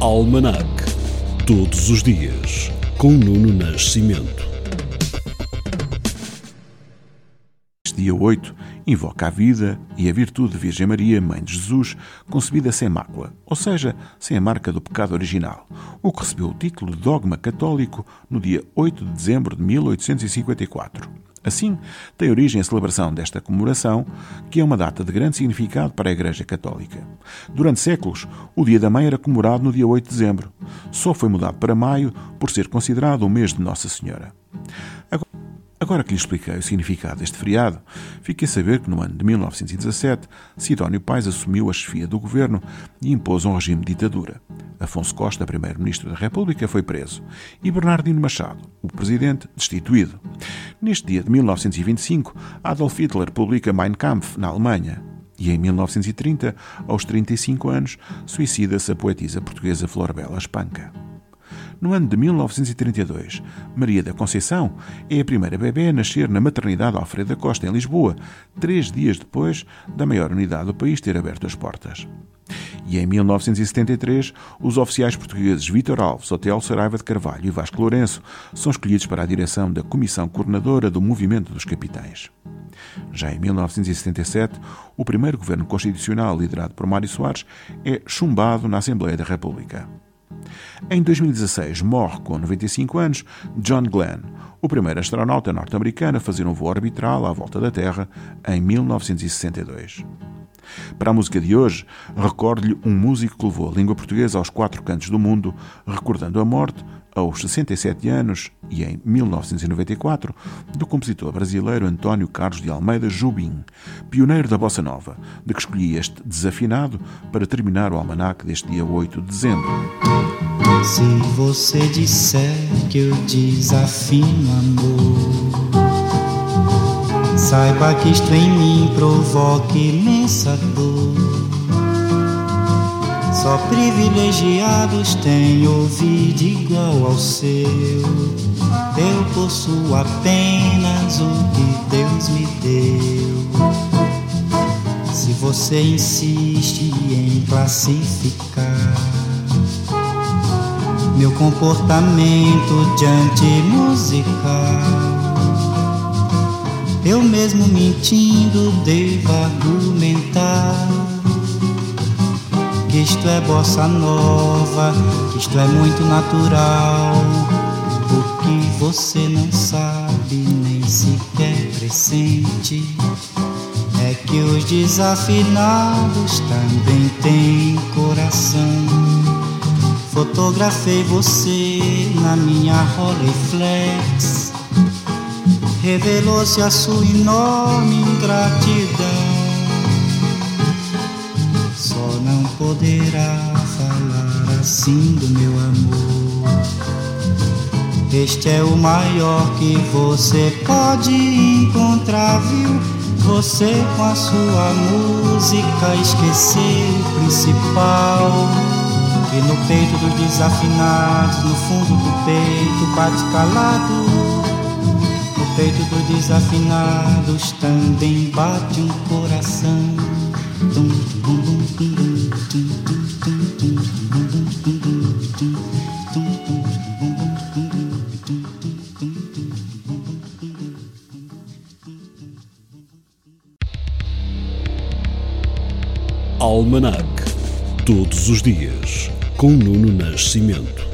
Almanac. Todos os dias, com Nuno Nascimento. Este dia 8 invoca a vida e a virtude de Virgem Maria, Mãe de Jesus, concebida sem mácula, ou seja, sem a marca do pecado original, o que recebeu o título de dogma católico no dia 8 de dezembro de 1854. Assim, tem origem a celebração desta comemoração, que é uma data de grande significado para a Igreja Católica. Durante séculos, o Dia da Mãe era comemorado no dia 8 de dezembro. Só foi mudado para maio por ser considerado o mês de Nossa Senhora. Agora que lhe expliquei o significado deste feriado, fiquei a saber que no ano de 1917, Sidónio Pais assumiu a chefia do governo e impôs um regime de ditadura. Afonso Costa, primeiro-ministro da República, foi preso e Bernardino Machado, o presidente, destituído. Neste dia de 1925, Adolf Hitler publica Mein Kampf na Alemanha. E em 1930, aos 35 anos, suicida-se a poetisa portuguesa Flor Bela Espanca. No ano de 1932, Maria da Conceição é a primeira bebê a nascer na maternidade Alfredo da Costa, em Lisboa, três dias depois da maior unidade do país ter aberto as portas. E em 1973, os oficiais portugueses Vítor Alves, Otelo Saraiva de Carvalho e Vasco Lourenço são escolhidos para a direção da Comissão Coordenadora do Movimento dos Capitães. Já em 1977, o primeiro governo constitucional liderado por Mário Soares é chumbado na Assembleia da República. Em 2016, morre com 95 anos John Glenn, o primeiro astronauta norte-americano a fazer um voo orbital à volta da Terra em 1962. Para a música de hoje, recordo-lhe um músico que levou a língua portuguesa aos quatro cantos do mundo, recordando a morte, aos 67 anos e em 1994, do compositor brasileiro António Carlos de Almeida Jubim, pioneiro da bossa nova, de que escolhi este desafinado para terminar o almanac deste dia 8 de dezembro. Se você disser que eu desafino amor, saiba que isto em mim provoca imensa dor. Só privilegiados têm ouvido igual ao seu. Eu possuo apenas o que Deus me deu. Se você insiste em classificar meu comportamento diante musical, eu mesmo mentindo devo argumentar que isto é bossa nova, que isto é muito natural. O que você não sabe, nem sequer pressente, é que os desafinados também têm coração. Fotografei você na minha Rolleiflex. Revelou-se a sua enorme ingratidão. poderá falar assim do meu amor. Este é o maior que você pode encontrar, viu? Você com a sua música esqueceu o principal. E no peito dos desafinados, no fundo do peito, bate calado. Peito dos desafinados também bate um coração. Almanac. Todos os dias, com Nuno Nascimento.